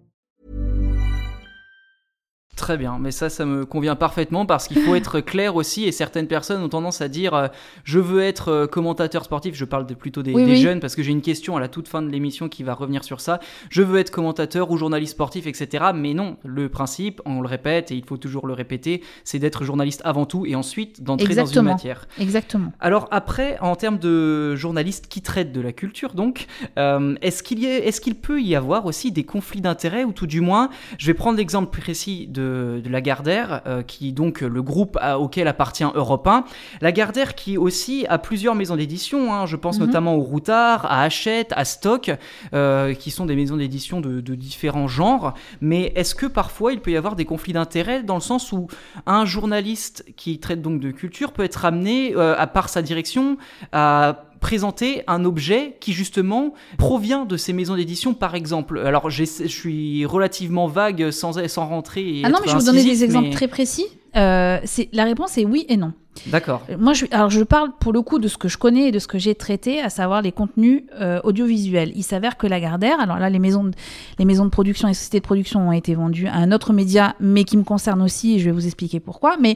Très bien, mais ça, ça me convient parfaitement parce qu'il faut être clair aussi et certaines personnes ont tendance à dire euh, je veux être euh, commentateur sportif, je parle de- plutôt des, Oui, des oui. jeunes parce que j'ai une question à la toute fin de l'émission qui va revenir sur ça, je veux être commentateur ou journaliste sportif, etc. Mais non, le principe, on le répète et il faut toujours le répéter, c'est d'être journaliste avant tout et ensuite d'entrer dans une matière. Exactement. Alors après, en termes de journalistes qui traitent de la culture, donc, euh, est-ce qu'il est-ce qu'il peut y avoir aussi des conflits d'intérêts ou tout du moins, je vais prendre l'exemple précis de, de Lagardère, euh, qui donc le groupe à- auquel appartient Europe 1. Lagardère qui aussi a plusieurs maisons d'édition, hein, je pense Mhm. notamment au Routard, à Hachette, à Stock, euh, qui sont des maisons d'édition de, de différents genres. Mais est-ce que parfois il peut y avoir des conflits d'intérêts dans le sens où un journaliste qui traite donc de culture peut être amené, euh, à part sa direction, à présenter un objet qui justement provient de ces maisons d'édition par exemple. Alors je suis relativement vague sans, sans rentrer et Ah non, mais je vais vous donner des exemples mais- très précis. Euh, c'est- la réponse est oui et non. D'accord. Euh, Moi, je, alors je parle pour le coup de ce que je connais et de ce que j'ai traité, à savoir les contenus euh, audiovisuels. Il s'avère que Lagardère, alors là, les maisons, de, les maisons de production et sociétés de production ont été vendues à un autre média, mais qui me concerne aussi, et je vais vous expliquer pourquoi. Mais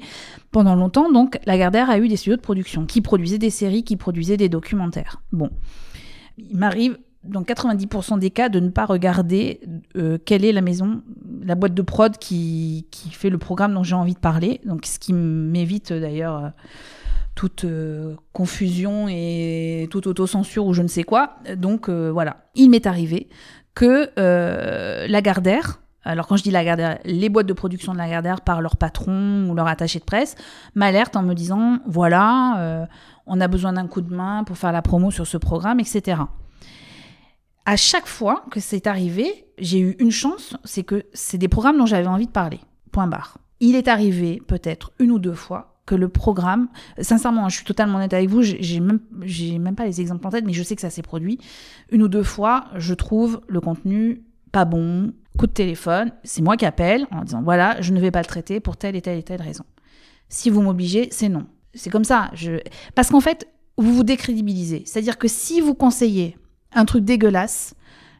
pendant longtemps, donc, Lagardère a eu des studios de production qui produisaient des séries, qui produisaient des documentaires. Bon, il m'arrive dans 90% des cas de ne pas regarder euh, quelle est la maison, la boîte de prod qui, qui fait le programme dont j'ai envie de parler. Donc, ce qui m'évite euh, d'ailleurs euh, toute confusion et toute autocensure ou je ne sais quoi. Donc voilà, il m'est arrivé que Lagardère, alors quand je dis Lagardère, les boîtes de production de Lagardère par leur patron ou leur attaché de presse, m'alertent en me disant voilà, on a besoin d'un coup de main pour faire la promo sur ce programme, etc. À chaque fois que c'est arrivé, j'ai eu une chance, c'est que c'est des programmes dont j'avais envie de parler. Point barre. Il est arrivé peut-être une ou deux fois que le programme, sincèrement, je suis totalement honnête avec vous, j'ai même, j'ai même pas les exemples en tête, mais je sais que ça s'est produit. Une ou deux fois, je trouve le contenu pas bon, coup de téléphone, c'est moi qui appelle en disant voilà, je ne vais pas le traiter pour telle et telle et telle raison. Si vous m'obligez, c'est non. C'est comme ça. Parce qu'en fait, vous vous décrédibilisez. C'est-à-dire que si vous conseillez un truc dégueulasse,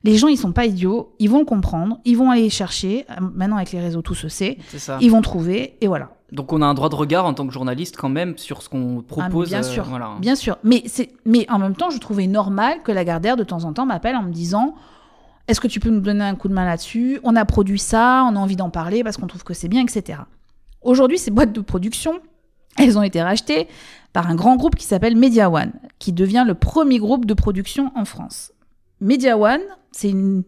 les gens, ils sont pas idiots, ils vont le comprendre, ils vont aller chercher. Euh, Maintenant, avec les réseaux, tout se sait. C'est ça. Ils vont trouver, et voilà. Donc on a un droit de regard en tant que journaliste quand même sur ce qu'on Ah, propose. bien euh, sûr, voilà. bien sûr. Mais, mais en même temps, je trouvais normal que Lagardère, de temps en temps, m'appelle en me disant Est-ce que tu peux nous donner un coup de main là-dessus? On a produit ça, on a envie d'en parler parce qu'on trouve que c'est bien, etc. Aujourd'hui, ces boîtes de production, elles ont été rachetées par un grand groupe qui s'appelle Media One, qui devient le premier groupe de production en France. Media One, c'est une,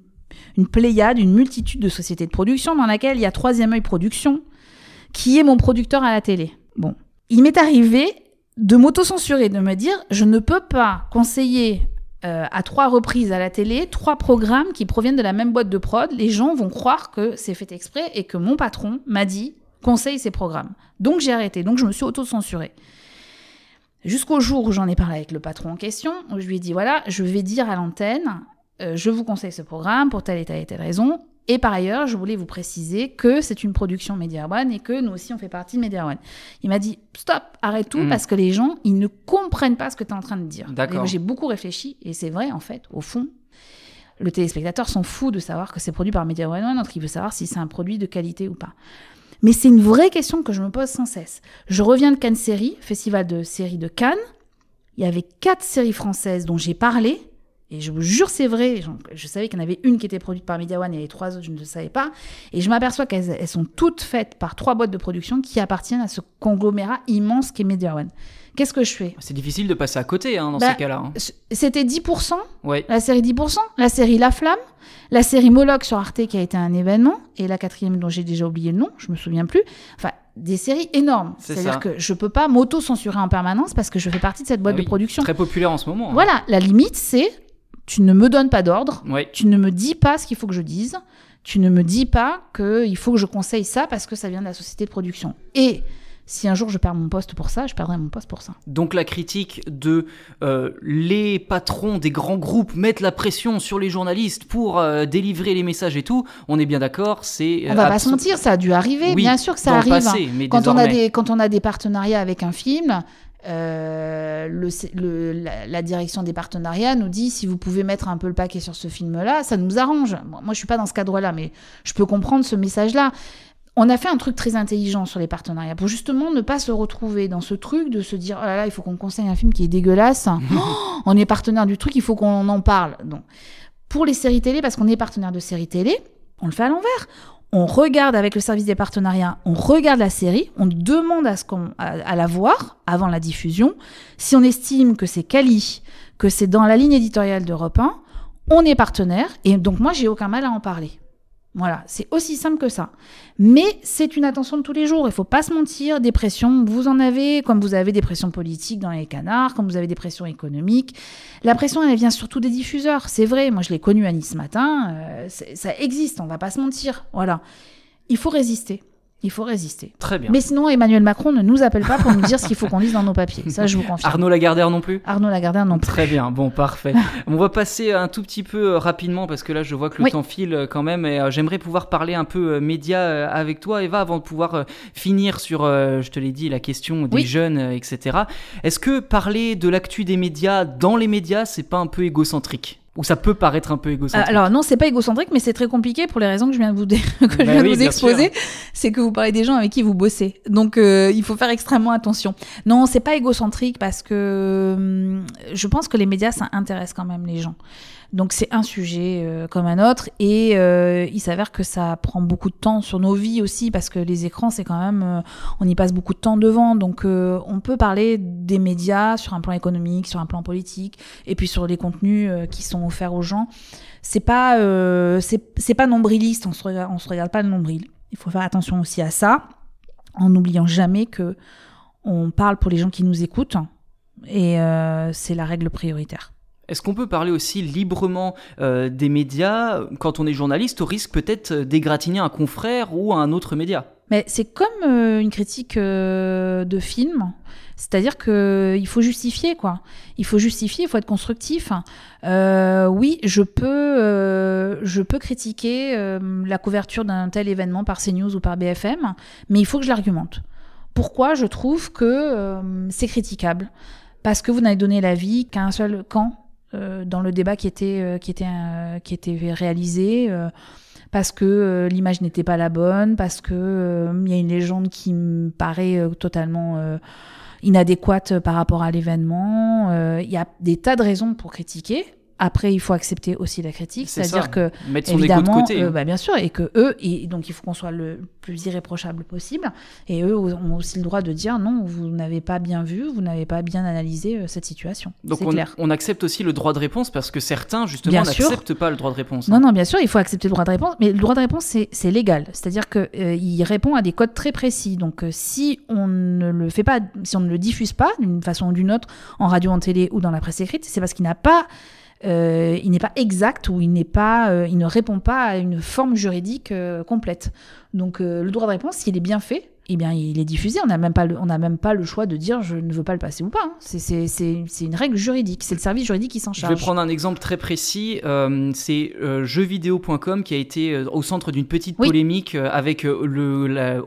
une pléiade, une multitude de sociétés de production dans laquelle il y a Troisième œil Production, qui est mon producteur à la télé. Bon, il m'est arrivé de m'auto-censurer, de me dire je ne peux pas conseiller euh, à trois reprises à la télé trois programmes qui proviennent de la même boîte de prod. Les gens vont croire que c'est fait exprès et que mon patron m'a dit conseille ces programmes. Donc j'ai arrêté, donc je me suis auto-censurée. Jusqu'au jour où j'en ai parlé avec le patron en question, où je lui ai dit voilà, je vais dire à l'antenne, euh, je vous conseille ce programme pour telle et telle et telle raison. Et par ailleurs, je voulais vous préciser que c'est une production Media One et que nous aussi on fait partie de Media One. Il m'a dit stop, arrête tout Mm. parce que les gens ils ne comprennent pas ce que tu es en train de dire. D'accord. J'ai beaucoup réfléchi et c'est vrai en fait, au fond, le téléspectateur s'en fout de savoir que c'est produit par Media One, donc il veut savoir si c'est un produit de qualité ou pas. Mais c'est une vraie question que je me pose sans cesse. Je reviens de Cannes Série, festival de séries de Cannes. Il y avait quatre séries françaises dont j'ai parlé. Et je vous jure, c'est vrai. Je, savais qu'il y en avait une qui était produite par Media One et les trois autres, je ne le savais pas. Et je m'aperçois qu'elles elles sont toutes faites par trois boîtes de production qui appartiennent à ce conglomérat immense qu'est Media One. Qu'est-ce que je fais? C'est difficile de passer à côté hein, dans Bah, ces cas-là. hein. C'était 10%, Ouais. la série 10%, la série La Flamme, la série Moloch sur Arte qui a été un événement, et la quatrième dont j'ai déjà oublié le nom, je me souviens plus. Enfin, des séries énormes. C'est C'est-à-dire que je peux pas m'auto-censurer en permanence parce que je fais partie de cette boîte Ah oui, de production. Très populaire en ce moment. hein. Voilà, la limite c'est tu ne me donnes pas d'ordre, Ouais. tu ne me dis pas ce qu'il faut que je dise, tu ne me dis pas qu'il faut que je conseille ça parce que ça vient de la société de production. Et si un jour je perds mon poste pour ça, je perdrai mon poste pour ça. Donc la critique de euh, les patrons des grands groupes mettent la pression sur les journalistes pour euh, délivrer les messages et tout, on est bien d'accord, c'est... On va euh, pas se mentir, ça a dû arriver, Oui, bien sûr que ça arrive. passé, mais quand, on a désormais. des, quand on a des partenariats avec un film, euh, le, le- la, la direction des partenariats nous dit si vous pouvez mettre un peu le paquet sur ce film-là, ça nous arrange. Bon, moi, je suis pas dans ce cadre-là, mais je peux comprendre ce message-là. On a fait un truc très intelligent sur les partenariats pour justement ne pas se retrouver dans ce truc de se dire oh là là, il faut qu'on conseille un film qui est dégueulasse. Oh, on est partenaire du truc, il faut qu'on en parle. Donc, pour les séries télé, parce qu'on est partenaire de séries télé, on le fait à l'envers. On regarde avec le service des partenariats, on regarde la série, on demande à, ce qu'on, à, à la voir avant la diffusion. Si on estime que c'est quali, que c'est dans la ligne éditoriale d'Europe 1, on est partenaire et donc moi j'ai aucun mal à en parler. Voilà, c'est aussi simple que ça. Mais c'est une attention de tous les jours. Il faut pas se mentir. Des pressions, vous en avez, comme vous avez des pressions politiques dans les canards, comme vous avez des pressions économiques. La pression, elle vient surtout des diffuseurs. C'est vrai. Moi, je l'ai connu à Nice ce matin. euh, ça existe. On va pas se mentir. Voilà. Il faut résister. Il faut résister. Très bien. Mais sinon, Emmanuel Macron ne nous appelle pas pour nous dire ce qu'il faut qu'on dise dans nos papiers. Ça, je vous confirme. Arnaud Lagardère non plus Arnaud Lagardère non plus. Très bien, bon, parfait. On va passer un tout petit peu euh, rapidement parce que là, je vois que le Oui. temps file euh, quand même et euh, j'aimerais pouvoir parler un peu médias avec toi, Eva, avant de pouvoir finir sur, je te l'ai dit, la question des Oui. jeunes, etc. Est-ce que parler de l'actu des médias dans les médias, c'est pas un peu égocentrique? Ou ça peut paraître un peu Euh, égocentrique alors non, c'est pas égocentrique, mais c'est très compliqué pour les raisons que je viens de vous, dé- que je Bah viens de vous exposer. C'est que vous parlez des gens avec qui vous bossez, donc euh, il faut faire extrêmement attention. Non, c'est pas égocentrique parce que hum, je pense que les médias ça intéresse quand même les gens. Donc c'est un sujet euh, comme un autre et euh, il s'avère que ça prend beaucoup de temps sur nos vies aussi parce que les écrans c'est quand même euh, on y passe beaucoup de temps devant donc euh, on peut parler des médias sur un plan économique, sur un plan politique et puis sur les contenus euh, qui sont offerts aux gens. C'est pas euh, c'est pas nombriliste, on se regarde, on se regarde pas le nombril. Il faut faire attention aussi à ça en n'oubliant jamais que on parle pour les gens qui nous écoutent et c'est la règle prioritaire. Est-ce qu'on peut parler aussi librement euh, des médias quand on est journaliste au risque peut-être d'égratigner un confrère ou un autre média? Mais c'est comme euh, une critique euh, de film, c'est-à-dire que il faut justifier quoi. Il faut justifier, il faut être constructif. Euh, oui, je peux, euh, je peux critiquer euh, la couverture d'un tel événement par CNews ou par BFM, mais il faut que je l'argumente. Pourquoi je trouve que euh, c'est critiquable? Parce que vous n'avez donné l'avis qu'à un seul camp euh, dans le débat qui était, euh, qui était, euh, qui était réalisé. euh, parce que euh, l'image n'était pas la bonne, parce que euh, il y a une légende qui me paraît euh, totalement euh, inadéquate par rapport à l'événement. Euh, Il y a des tas de raisons pour critiquer. Après, il faut accepter aussi la critique, C'est c'est-à-dire que Mettre son égo de évidemment, côté, euh, hein. bah, bien sûr, et que eux, et donc il faut qu'on soit le plus irréprochable possible, et eux ont aussi le droit de dire non, vous n'avez pas bien vu, vous n'avez pas bien analysé euh, cette situation. Donc on, clair. on accepte aussi le droit de réponse parce que certains justement n'acceptent pas le droit de réponse. Non, non, bien sûr, il faut accepter le droit de réponse, mais le droit de réponse, c'est légal. C'est-à-dire qu'il répond à des codes très précis. Donc, euh, si on ne le fait pas, si on ne le diffuse pas d'une façon ou d'une autre, en radio, en télé ou dans la presse écrite, c'est parce qu'il n'a pas. Euh, il n'est pas exact ou il n'est pas, euh, il ne répond pas à une forme juridique euh, complète. Donc euh, le droit de réponse, s'il est bien fait, eh bien il est diffusé. On n'a même pas le, on même pas le choix de dire je ne veux pas le passer ou pas. hein. C'est- une règle juridique. C'est le service juridique qui s'en Je charge. vais prendre un exemple très précis. euh, c'est euh, jeuxvideo.com qui a été euh, au centre d'une petite Oui. polémique euh, avec le, la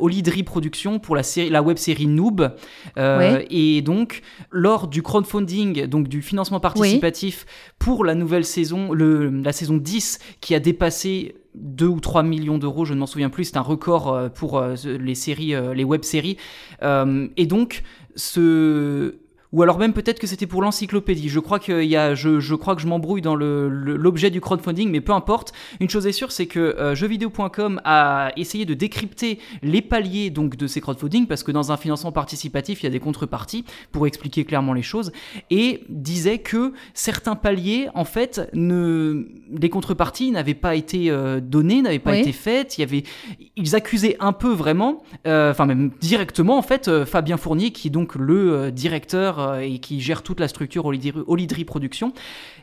Production pour la, série, la web série Noob. Oui. Et donc, lors du crowdfunding, donc du financement participatif pour la nouvelle saison, le, la saison 10, qui a dépassé 2 ou 3 millions d'euros, je ne m'en souviens plus, c'est un record euh, pour euh, les séries, euh, les web-séries. Et donc, ce... Ou alors même peut-être que c'était pour l'encyclopédie. Je crois qu'il y a, je, je crois que je m'embrouille dans le- le- l'objet du crowdfunding, mais peu importe. Une chose est sûre, c'est que euh, jeuxvideo.com a essayé de décrypter les paliers donc de ces crowdfunding parce que dans un financement participatif, il y a des contreparties pour expliquer clairement les choses et disait que certains paliers, en fait, ne, les contreparties n'avaient pas été euh, données, n'avaient pas Oui. été faites. Il y avait, ils accusaient un peu vraiment, euh, enfin même directement en fait, euh, Fabien Fournier qui est donc le directeur euh, et qui gère toute la structure Olydri, Olydri Productions.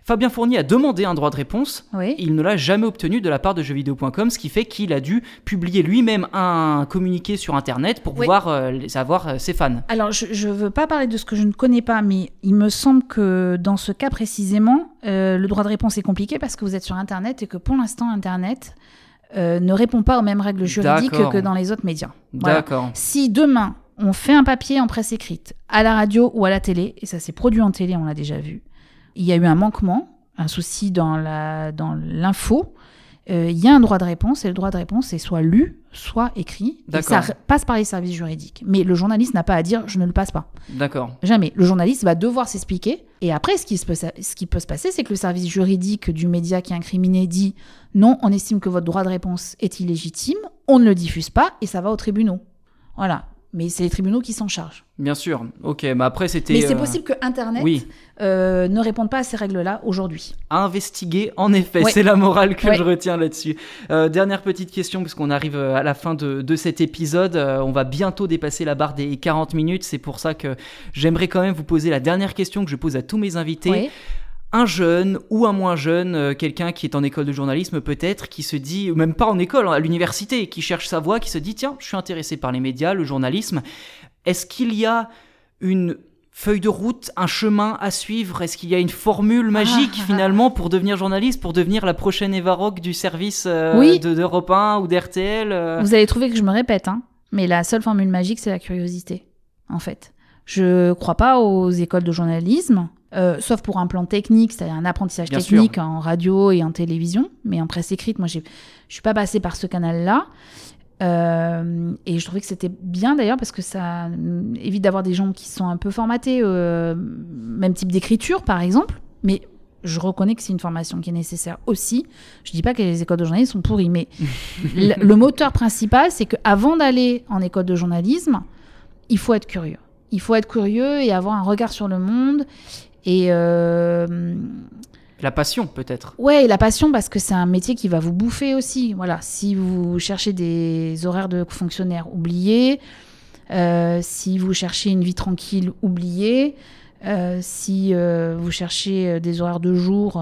Fabien Fournier a demandé un droit de réponse. Oui. Il ne l'a jamais obtenu de la part de jeuxvideo.com, ce qui fait qu'il a dû publier lui-même un communiqué sur Internet pour Oui. pouvoir euh, les- savoir euh, ses fans. Alors, je ne veux pas parler de ce que je ne connais pas, mais il me semble que dans ce cas précisément, euh, le droit de réponse est compliqué parce que vous êtes sur Internet et que pour l'instant, Internet euh, ne répond pas aux mêmes règles juridiques que dans les autres médias. Voilà. D'accord. Si demain, on fait un papier en presse écrite, à la radio ou à la télé, et ça s'est produit en télé, on l'a déjà vu, il y a eu un manquement, un souci dans l'info, euh, il y a un droit de réponse, et le droit de réponse est soit lu, soit écrit, et ça passe par les services juridiques. Mais le journaliste n'a pas à dire « je ne le passe pas ». D'accord. Jamais. Le journaliste va devoir s'expliquer. Et après, ce qui, se peut, ce qui peut se passer, c'est que le service juridique du média qui est incriminé dit non, on estime que votre droit de réponse est illégitime, on ne le diffuse pas et ça va aux tribunaux. Voilà. Mais c'est les tribunaux qui s'en chargent. Bien sûr. Ok, mais après c'était. Mais c'est euh, possible que Internet Oui. euh, ne réponde pas à ces règles-là aujourd'hui. à investiguer, en effet. Ouais. C'est la morale que Ouais. je retiens là-dessus. Euh, dernière petite question, puisqu'on arrive à la fin de, de cet épisode. On va bientôt dépasser la barre des 40 minutes. C'est pour ça que j'aimerais quand même vous poser la dernière question que je pose à tous mes invités. Un jeune ou un moins jeune, euh, quelqu'un qui est en école de journalisme peut-être, qui se dit, ou même pas en école, à l'université, qui cherche sa voie, qui se dit, tiens, je suis intéressé par les médias, le journalisme. Est-ce qu'il y a une feuille de route, un chemin à suivre? Est-ce qu'il y a une formule magique Ah, finalement pour devenir journaliste, pour devenir la prochaine Eva Rock du service euh, Oui. de d'Europe 1 ou d'RTL euh? Vous allez trouver que je me répète, hein, mais la seule formule magique, c'est la curiosité, en fait. Je crois pas aux écoles de journalisme, euh, sauf pour un plan technique, c'est-à-dire un apprentissage Bien technique en radio et en télévision, mais en presse écrite, moi, je suis pas passée par ce canal-là. Euh, et je trouvais que c'était bien d'ailleurs parce que ça évite d'avoir des gens qui sont un peu formatés, euh, même type d'écriture par exemple. Mais je reconnais que c'est une formation qui est nécessaire aussi. Je dis pas que les écoles de journalisme sont pourries, mais le, le moteur principal, c'est qu'avant d'aller en école de journalisme, il faut être curieux. Il faut être curieux et avoir un regard sur le monde. Et euh, La passion peut-être. ouais, et la passion parce que c'est un métier qui va vous bouffer aussi. Voilà, si vous cherchez des horaires de fonctionnaire, oubliez. Euh, si vous cherchez une vie tranquille, oubliez. Euh, si euh, vous cherchez des horaires de jour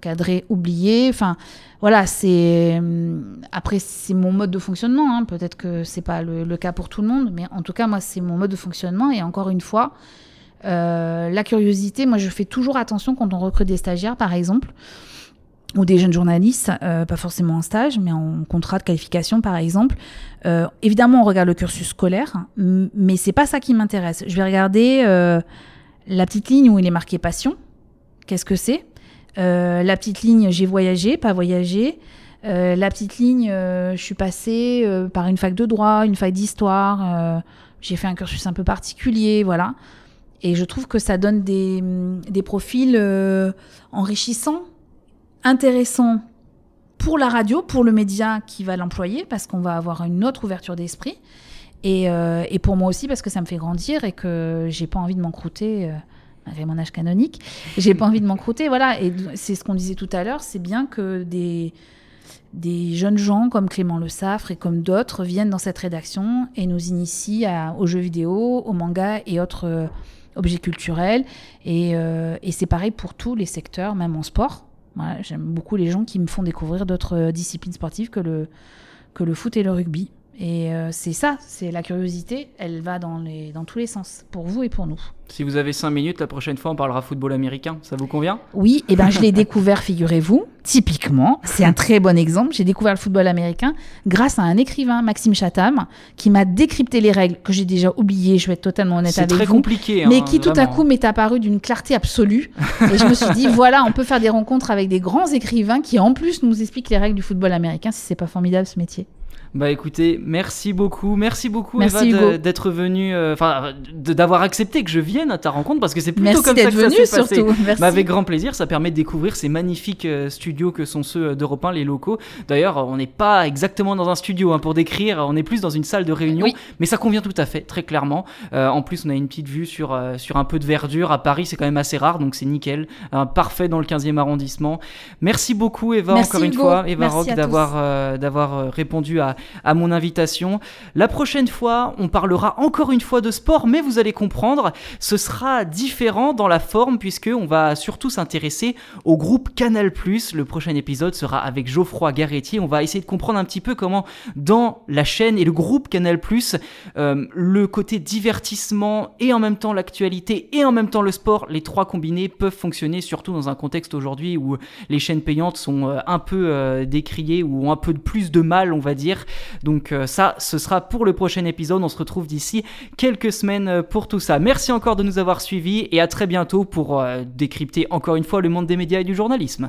cadrés, oubliez. Enfin, voilà, c'est hum, après c'est mon mode de fonctionnement. hein. Peut-être que c'est pas le, le cas pour tout le monde, mais en tout cas moi c'est mon mode de fonctionnement. Et encore une fois, euh, la curiosité. Moi je fais toujours attention quand on recrute des stagiaires, par exemple ou des jeunes journalistes, euh, pas forcément en stage, mais en contrat de qualification par exemple. Euh, évidemment, on regarde le cursus scolaire, mais c'est pas ça qui m'intéresse. Je vais regarder La petite ligne où il est marqué passion, qu'est-ce que c'est? La petite ligne j'ai voyagé, pas voyagé. La petite ligne, je suis passée par une fac de droit, une fac d'histoire. j'ai fait un cursus un peu particulier, voilà. Et je trouve que ça donne des, des profils euh, enrichissants, intéressants pour la radio, pour le média qui va l'employer, parce qu'on va avoir une autre ouverture d'esprit. Et, euh, et pour moi aussi, parce que ça me fait grandir et que j'ai pas envie de m'encrouter, euh, malgré mon âge canonique, j'ai pas envie de m'encrouter. Voilà, et c'est ce qu'on disait tout à l'heure, c'est bien que des, des jeunes gens comme Clément Le Saffre et comme d'autres viennent dans cette rédaction et nous initient à- aux jeux vidéo, aux mangas et autres euh, objets culturels. Et, euh, et c'est pareil pour tous les secteurs, même en sport. J'aime beaucoup les gens qui me font découvrir d'autres euh, disciplines sportives que le, que le foot et le rugby. Et euh, c'est ça, c'est la curiosité, elle va dans, les, dans tous les sens, pour vous et pour nous. Si vous avez 5 minutes, la prochaine fois, on parlera football américain. Ça vous convient? Oui, et ben je l'ai découvert, figurez-vous, typiquement. C'est un très bon exemple. J'ai découvert le football américain grâce à un écrivain, Maxime Chatham, qui m'a décrypté les règles que j'ai déjà oubliées. Je vais être totalement honnête C'est avec très vous. compliqué, hein, mais qui tout à coup m'est apparu d'une clarté absolue. Et je me suis dit, voilà, on peut faire des rencontres avec des grands écrivains qui en plus nous expliquent les règles du football américain. Si c'est pas formidable ce métier. Bah écoutez, merci beaucoup, merci beaucoup Merci, Eva d'être venue, euh, enfin d'avoir accepté que je vienne à ta rencontre parce que c'est plutôt Merci comme ça que ça venu, s'est passé. Merci. Bah, avec grand plaisir, ça permet de découvrir ces magnifiques euh, studios que sont ceux d'Europe 1, les locaux. D'ailleurs, on n'est pas exactement dans un studio hein, pour décrire, on est plus dans une salle de réunion, Oui. mais ça convient tout à fait, très clairement. Euh, en plus, on a une petite vue sur, euh, sur un peu de verdure. À Paris, c'est quand même assez rare, donc c'est nickel. Euh, parfait dans le 15e arrondissement. Merci beaucoup Eva, Merci, encore une Hugo. fois, Eva Rock, d'avoir euh, d'avoir euh, répondu à, à mon invitation. La prochaine fois, on parlera encore une fois de sport, mais vous allez comprendre, ce sera différent dans la forme puisque on va surtout s'intéresser au groupe Canal+. Le prochain épisode sera avec Geoffroy Garetti. On va essayer de comprendre un petit peu comment dans la chaîne et le groupe Canal+, euh, le côté divertissement et en même temps l'actualité et en même temps le sport, les trois combinés peuvent fonctionner surtout dans un contexte aujourd'hui où les chaînes payantes sont euh, un peu euh, décriées ou ont un peu plus de mal, on va dire. Donc euh, ça, ce sera pour le prochain épisode. On se retrouve d'ici quelques semaines euh, pour tout ça. Merci encore de nous avoir suivis et à très bientôt pour euh, décrypter encore une fois le monde des médias et du journalisme.